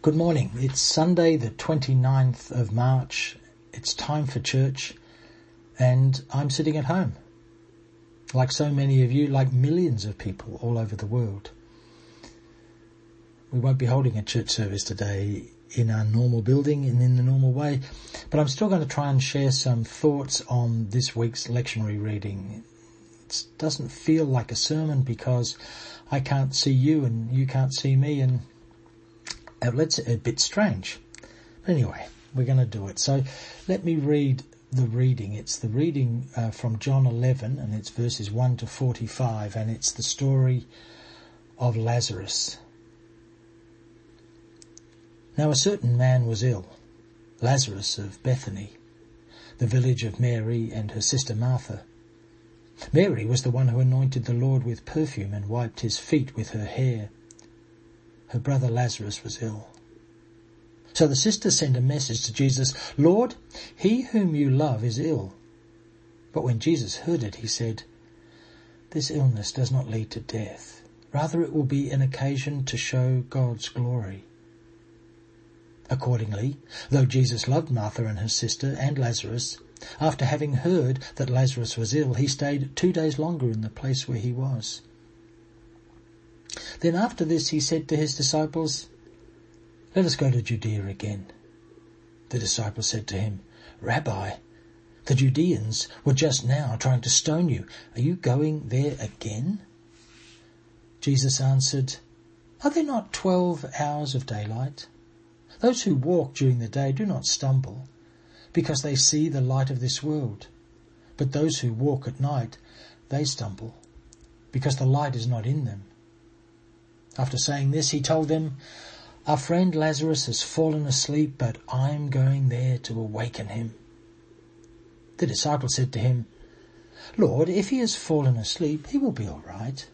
Good morning. It's Sunday the 29th of March. It's time for church and I'm sitting at home. Like so many of you, like millions of people all over the world. We won't be holding a church service today in our normal building and in the normal way, but I'm still going to try and share some thoughts on this week's lectionary reading. It doesn't feel like a sermon because I can't see you and you can't see me and outlets a bit strange. But anyway, we're going to do it. So let me read the reading. It's the reading uh, from John 11 and it's verses 1 to 45 and it's the story of Lazarus. Now a certain man was ill, Lazarus of Bethany, the village of Mary and her sister Martha. Mary was the one who anointed the Lord with perfume and wiped his feet with her hair her brother Lazarus was ill. So the sisters sent a message to Jesus, Lord, he whom you love is ill. But when Jesus heard it, he said, This illness does not lead to death. Rather it will be an occasion to show God's glory. Accordingly, though Jesus loved Martha and her sister and Lazarus, after having heard that Lazarus was ill, he stayed two days longer in the place where he was. Then after this he said to his disciples, Let us go to Judea again. The disciples said to him, Rabbi, the Judeans were just now trying to stone you. Are you going there again? Jesus answered, Are there not twelve hours of daylight? Those who walk during the day do not stumble, because they see the light of this world. But those who walk at night, they stumble, because the light is not in them. After saying this, he told them, Our friend Lazarus has fallen asleep, but I'm going there to awaken him. The disciple said to him, Lord, if he has fallen asleep, he will be all right.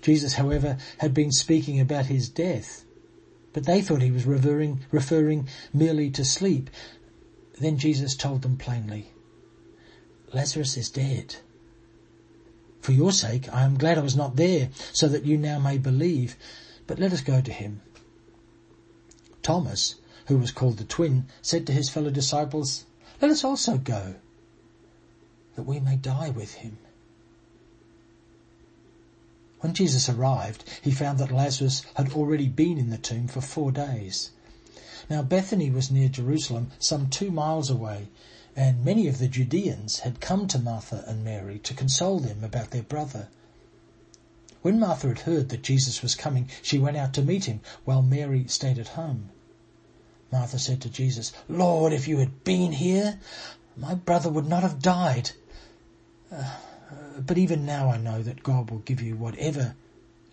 Jesus, however, had been speaking about his death, but they thought he was referring, referring merely to sleep. Then Jesus told them plainly, Lazarus is dead. For your sake, I am glad I was not there, so that you now may believe. But let us go to him. Thomas, who was called the twin, said to his fellow disciples, Let us also go, that we may die with him. When Jesus arrived, he found that Lazarus had already been in the tomb for four days. Now Bethany was near Jerusalem, some two miles away, and many of the Judeans had come to Martha and Mary to console them about their brother. When Martha had heard that Jesus was coming, she went out to meet him, while Mary stayed at home. Martha said to Jesus, Lord, if you had been here, my brother would not have died. Uh, but even now I know that God will give you whatever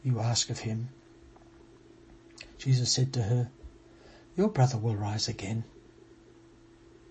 you ask of him. Jesus said to her, Your brother will rise again.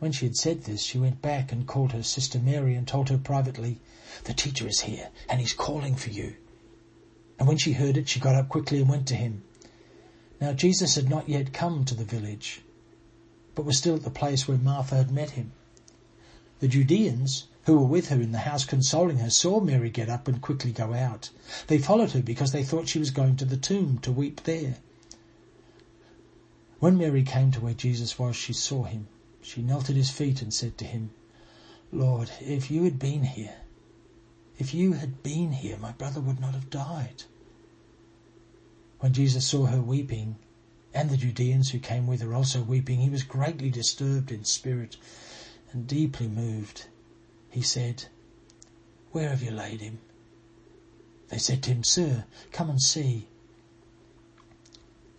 When she had said this, she went back and called her sister Mary and told her privately, The teacher is here, and he's calling for you. And when she heard it, she got up quickly and went to him. Now Jesus had not yet come to the village, but was still at the place where Martha had met him. The Judeans, who were with her in the house consoling her, saw Mary get up and quickly go out. They followed her because they thought she was going to the tomb to weep there. When Mary came to where Jesus was, she saw him she knelt at his feet and said to him, Lord, if you had been here, if you had been here, my brother would not have died. When Jesus saw her weeping, and the Judeans who came with her also weeping, he was greatly disturbed in spirit and deeply moved. He said, Where have you laid him? They said to him, Sir, come and see.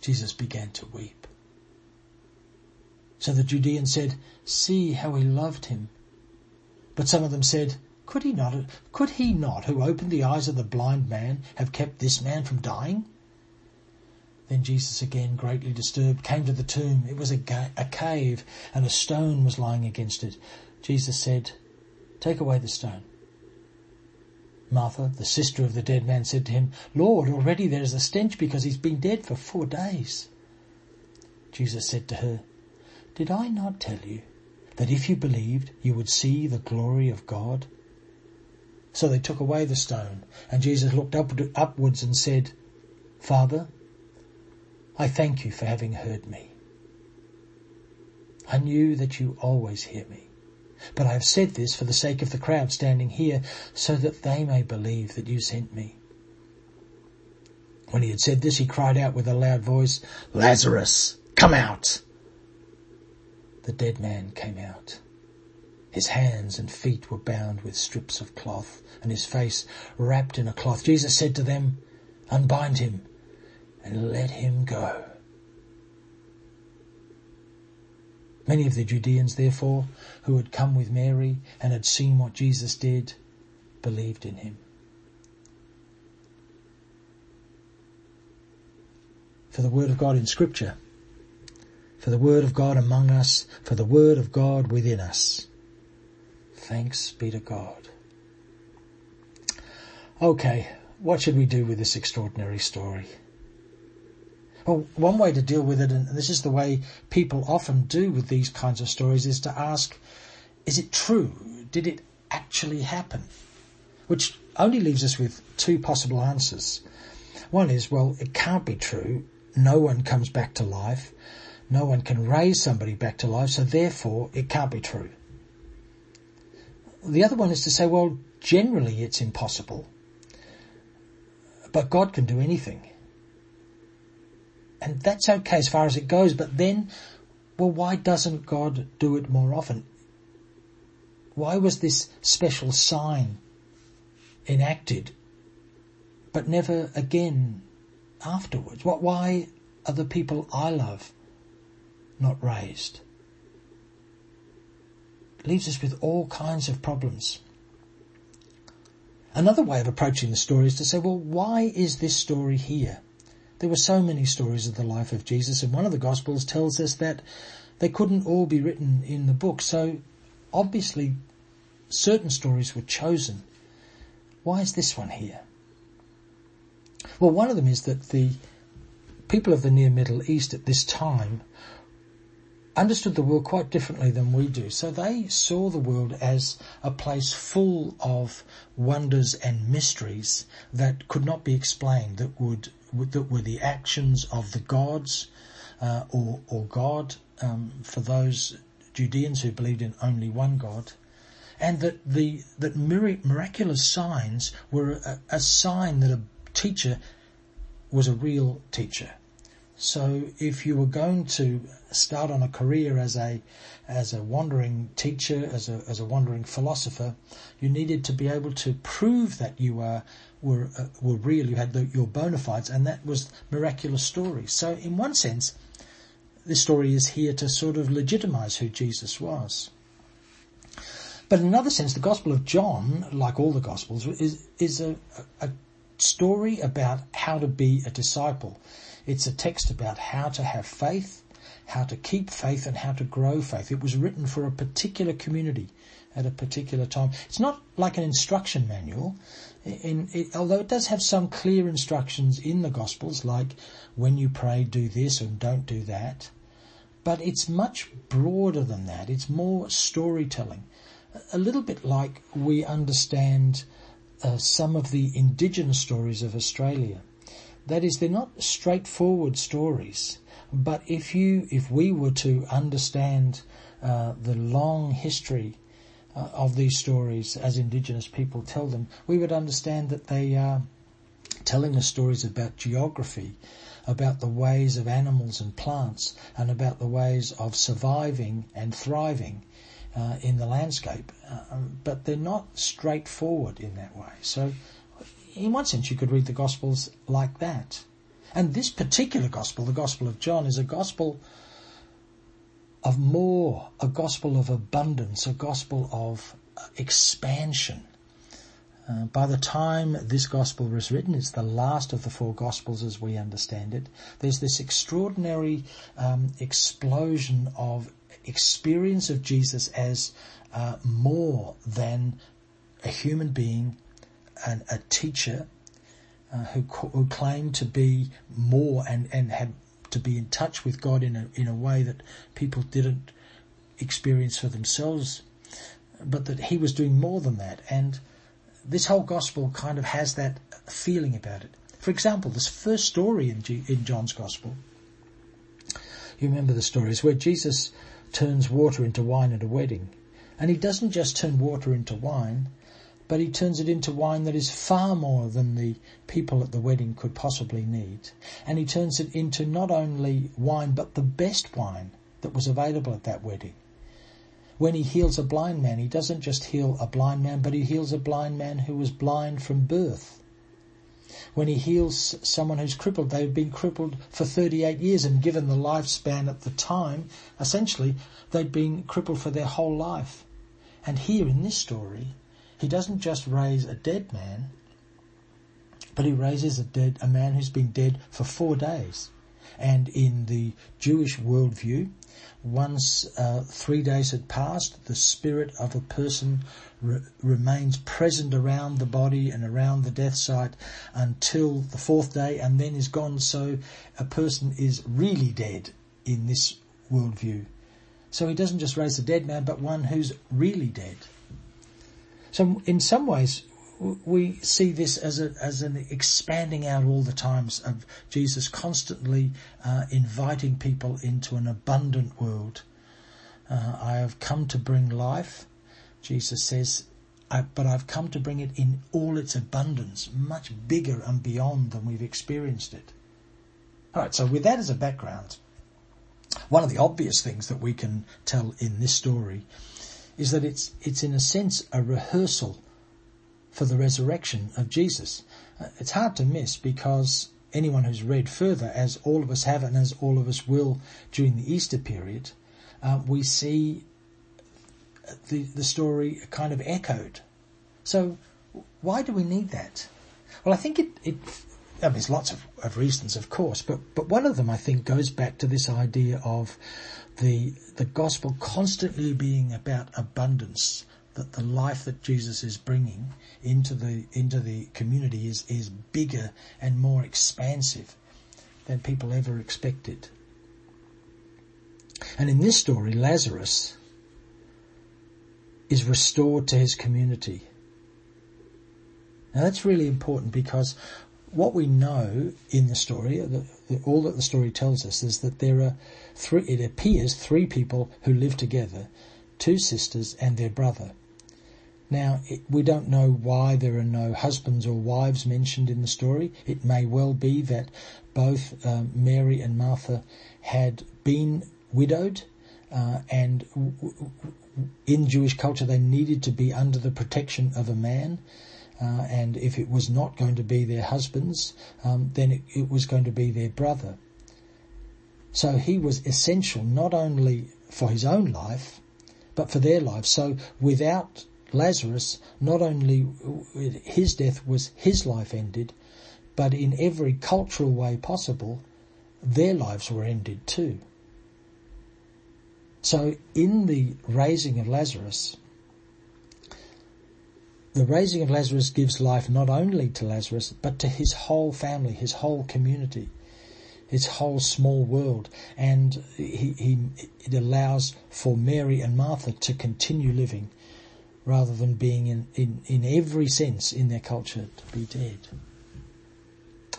Jesus began to weep. So the Judeans said, See how he loved him. But some of them said, Could he not, could he not who opened the eyes of the blind man have kept this man from dying? Then Jesus again, greatly disturbed, came to the tomb. It was a, ga- a cave and a stone was lying against it. Jesus said, take away the stone. Martha, the sister of the dead man, said to him, Lord, already there is a stench because he's been dead for four days. Jesus said to her, Did I not tell you that if you believed, you would see the glory of God? So they took away the stone, and Jesus looked up, upwards and said, Father, I thank you for having heard me. I knew that you always hear me. But I have said this for the sake of the crowd standing here, so that they may believe that you sent me. When he had said this, he cried out with a loud voice, Lazarus, come out! The dead man came out. His hands and feet were bound with strips of cloth, and his face wrapped in a cloth. Jesus said to them, Unbind him and let him go. Many of the Judeans, therefore, who had come with Mary and had seen what Jesus did, believed in him. For the word of God in scripture, for the word of God among us, for the word of God within us. Thanks be to God. Okay, what should we do with this extraordinary story? Well, one way to deal with it, and this is the way people often do with these kinds of stories, is to ask, is it true? Did it actually happen? Which only leaves us with two possible answers. One is, well, it can't be true. No one comes back to life. No one can raise somebody back to life, so therefore it can't be true. The other one is to say, well, generally it's impossible, but God can do anything. And that's okay as far as it goes, but then, well, why doesn't God do it more often? Why was this special sign enacted, but never again afterwards? What, why are the people I love not raised? It leaves us with all kinds of problems. Another way of approaching the story is to say, well, why is this story here? There were so many stories of the life of Jesus, and one of the Gospels tells us that they couldn't all be written in the book. So obviously, certain stories were chosen. Why is this one here? Well, one of them is that the people of the near Middle East at this time understood the world quite differently than we do. So they saw the world as a place full of wonders and mysteries that could not be explained, that would that were the actions of the gods uh, or, or God um, for those Judeans who believed in only one God, and that the that miraculous signs were a, a sign that a teacher was a real teacher. So if you were going to start on a career as a as a wandering teacher, as a as a wandering philosopher, you needed to be able to prove that you were were uh, were real. You had the, your bona fides, and that was miraculous stories. So, in one sense, this story is here to sort of legitimize who Jesus was. But in another sense, the Gospel of John, like all the Gospels, is is a, a story about how to be a disciple. It's a text about how to have faith, how to keep faith, and how to grow faith. It was written for a particular community at a particular time. It's not like an instruction manual in, it, although it does have some clear instructions in the Gospels, like when you pray, do this and don't do that. But it's much broader than that. It's more storytelling. A little bit like we understand uh, some of the indigenous stories of Australia. That is, they're not straightforward stories, but if you, if we were to understand uh, the long history uh, of these stories as Indigenous people tell them, we would understand that they are telling us stories about geography, about the ways of animals and plants, and about the ways of surviving and thriving uh, in the landscape. Uh, um, but they're not straightforward in that way. So, in one sense, you could read the Gospels like that. And this particular Gospel, the Gospel of John, is a Gospel of more, a gospel of abundance, a gospel of expansion. Uh, by the time this gospel was written, it's the last of the four gospels as we understand it. There's this extraordinary um, explosion of experience of Jesus as uh, more than a human being and a teacher uh, who, who claimed to be more and, and had to be in touch with God in a, in a way that people didn't experience for themselves, but that he was doing more than that. And this whole gospel kind of has that feeling about it. For example, this first story in, G- in John's gospel, you remember the story, is where Jesus turns water into wine at a wedding. And he doesn't just turn water into wine, but he turns it into wine that is far more than the people at the wedding could possibly need. And he turns it into not only wine, but the best wine that was available at that wedding. When he heals a blind man, he doesn't just heal a blind man, but he heals a blind man who was blind from birth. When he heals someone who's crippled, they've been crippled for 38 years and given the lifespan at the time, essentially they'd been crippled for their whole life. And here in this story, he doesn't just raise a dead man, but he raises a dead, a man who's been dead for four days. And in the Jewish worldview, once uh, three days had passed, the spirit of a person re- remains present around the body and around the death site until the fourth day and then is gone. So a person is really dead in this worldview. So he doesn't just raise a dead man, but one who's really dead. So in some ways, we see this as a, as an expanding out all the times of Jesus constantly uh, inviting people into an abundant world. Uh, I have come to bring life, Jesus says, I, but I've come to bring it in all its abundance, much bigger and beyond than we've experienced it. Alright, so with that as a background, one of the obvious things that we can tell in this story is that it's, it's in a sense a rehearsal for the resurrection of Jesus. Uh, it's hard to miss because anyone who's read further, as all of us have and as all of us will during the Easter period, uh, we see the, the story kind of echoed. So why do we need that? Well, I think it, it I mean, there's lots of, of reasons, of course, but, but one of them I think goes back to this idea of the, the gospel constantly being about abundance that the life that Jesus is bringing into the into the community is is bigger and more expansive than people ever expected. And in this story, Lazarus is restored to his community. Now that's really important because what we know in the story, all that the story tells us is that there are three, it appears three people who live together, two sisters and their brother. Now, it, we don't know why there are no husbands or wives mentioned in the story. It may well be that both um, Mary and Martha had been widowed, uh, and w- w- in Jewish culture they needed to be under the protection of a man. Uh, and if it was not going to be their husbands, um, then it, it was going to be their brother. So he was essential not only for his own life, but for their lives. So without Lazarus, not only his death was his life ended, but in every cultural way possible, their lives were ended too. So in the raising of Lazarus, the raising of Lazarus gives life not only to Lazarus, but to his whole family, his whole community, his whole small world. And he, he, it allows for Mary and Martha to continue living rather than being in, in, in every sense in their culture to be dead.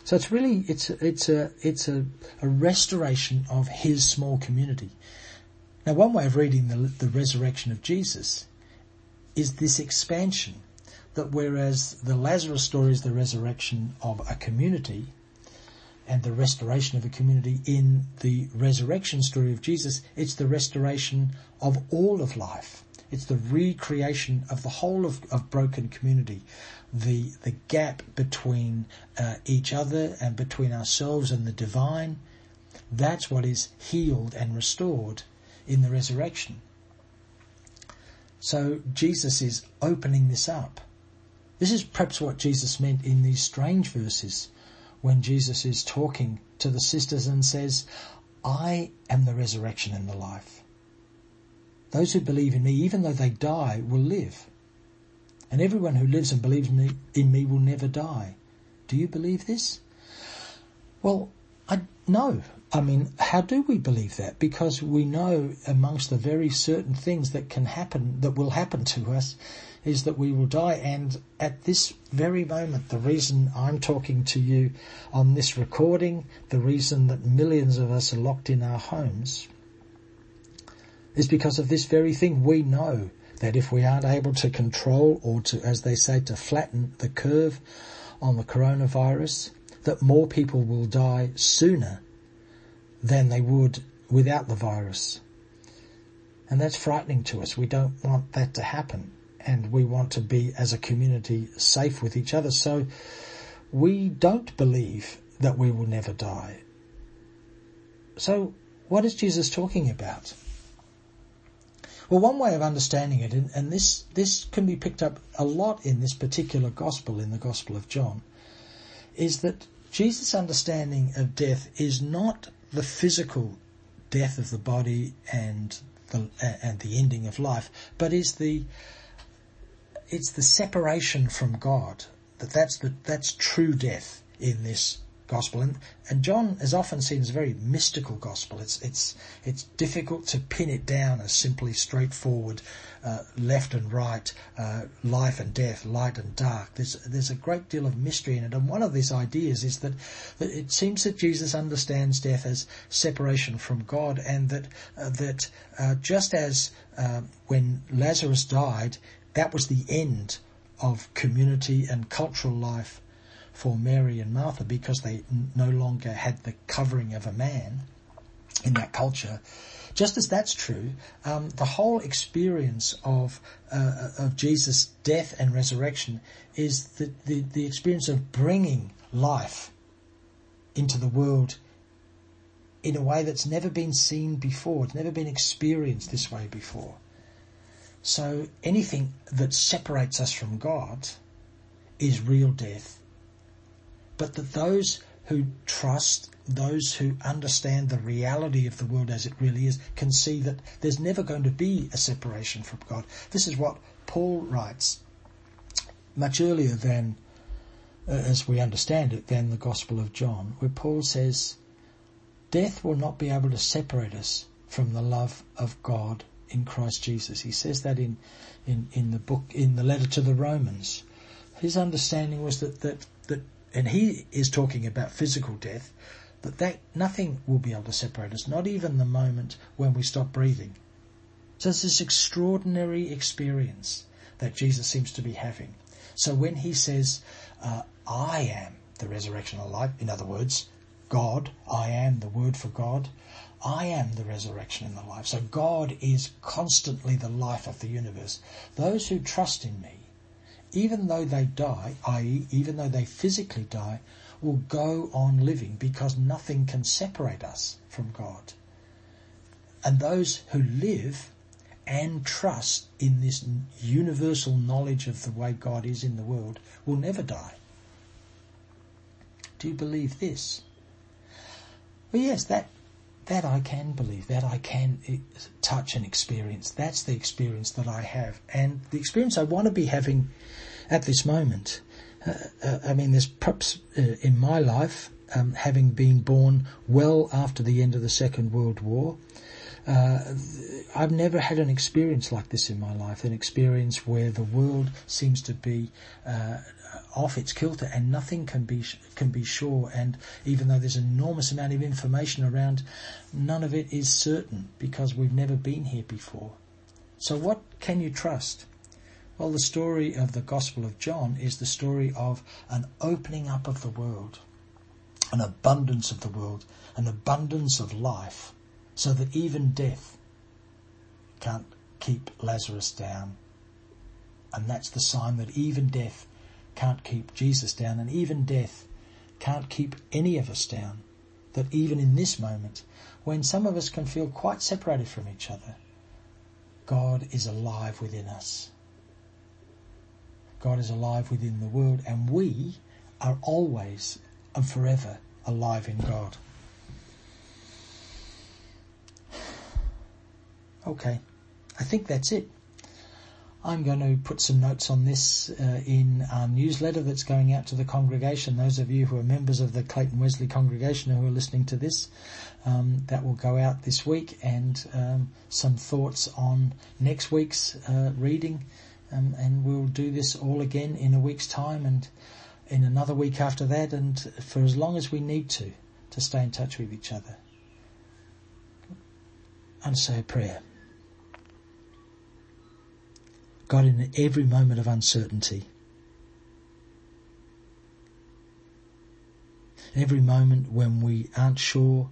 So it's really, it's, it's a, it's a, a restoration of his small community. Now one way of reading the, the resurrection of Jesus is this expansion that whereas the Lazarus story is the resurrection of a community and the restoration of a community in the resurrection story of Jesus, it's the restoration of all of life. It's the recreation of the whole of, of broken community. The, the gap between uh, each other and between ourselves and the divine, that's what is healed and restored in the resurrection. So Jesus is opening this up This is perhaps what Jesus meant in these strange verses when Jesus is talking to the sisters and says, I am the resurrection and the life. Those who believe in me, even though they die, will live. And everyone who lives and believes in me, will never die. Do you believe this? Well, I know. I mean, how do we believe that? Because we know amongst the very certain things that can happen, that will happen to us, is that we will die. And at this very moment, the reason I'm talking to you on this recording, the reason that millions of us are locked in our homes, is because of this very thing. We know that if we aren't able to control or to, as they say, to flatten the curve on the coronavirus, that more people will die sooner than they would without the virus. And that's frightening to us. We don't want that to happen. And we want to be, as a community, safe with each other. So we don't believe that we will never die. So what is Jesus talking about? Well, one way of understanding it, and, and this, this can be picked up a lot in this particular gospel, in the Gospel of John, is that Jesus' understanding of death is not the physical death of the body and the, uh, and the ending of life, but is the, it's the separation from God. That that's the, that's true death in this gospel. And, and John is often seen as a very mystical gospel. It's, it's, it's difficult to pin it down as simply straightforward, uh, left and right, uh, life and death, light and dark. There's, there's a great deal of mystery in it. And one of these ideas is that, that it seems that Jesus understands death as separation from God and that, uh, that, uh, just as, uh, when Lazarus died, that was the end of community and cultural life for Mary and Martha because they no longer had the covering of a man in that culture. Just as that's true, um, the whole experience of uh, of Jesus' death and resurrection is the, the, the experience of bringing life into the world in a way that's never been seen before. It's never been experienced this way before. So anything that separates us from God is real death but that those who trust, those who understand the reality of the world as it really is, can see that there's never going to be a separation from God. This is what Paul writes much earlier than, uh, as we understand it, than the Gospel of John, where Paul says, Death will not be able to separate us from the love of God in Christ Jesus. He says that in, in, in the book, in the letter to the Romans. His understanding was that, that, that and he is talking about physical death, that, that nothing will be able to separate us, not even the moment when we stop breathing. So it's this extraordinary experience that Jesus seems to be having. So when he says, uh, I am the resurrection of life, in other words, God, I am the word for God, I am the resurrection and the life. So God is constantly the life of the universe. Those who trust in me even though they die, i.e., even though they physically die, will go on living because nothing can separate us from God. And those who live and trust in this universal knowledge of the way God is in the world will never die. Do you believe this? Well, yes, that that I can believe, that I can touch and experience. That's the experience that I have. And the experience I want to be having at this moment. Uh, uh, I mean, there's perhaps uh, in my life, um, having been born well after the end of the Second World War, uh, I've never had an experience like this in my life, an experience where the world seems to be uh, off its kilter and nothing can be can be sure. And even though there's an enormous amount of information around, none of it is certain because we've never been here before. So what can you trust? Well, the story of the Gospel of John is the story of an opening up of the world, an abundance of the world, an abundance of life, so that even death can't keep Lazarus down. And that's the sign that even death can't keep Jesus down, and even death can't keep any of us down. That even in this moment, when some of us can feel quite separated from each other, God is alive within us. God is alive within the world and we are always and forever alive in God. Okay, I think that's it. I'm going to put some notes on this uh, in our newsletter that's going out to the congregation. Those of you who are members of the Clayton Wesley congregation who are listening to this, um, that will go out this week, and um, some thoughts on next week's uh, reading. Um, and we'll do this all again in a week's time and in another week after that, and for as long as we need to, to stay in touch with each other. And say a prayer. God, in every moment of uncertainty, every moment when we aren't sure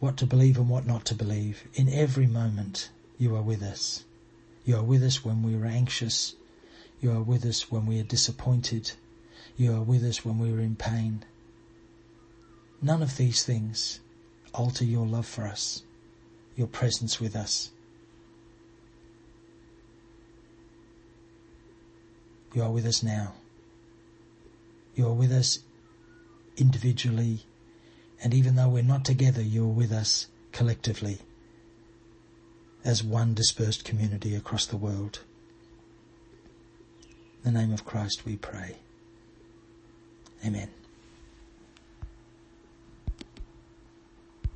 what to believe and what not to believe, in every moment you are with us. You are with us when we are anxious. You are with us when we are disappointed. You are with us when we are in pain. None of these things alter your love for us, your presence with us. You are with us now. You are with us individually, and even though we're not together, you are with us collectively as one dispersed community across the world. In the name of Christ we pray. Amen.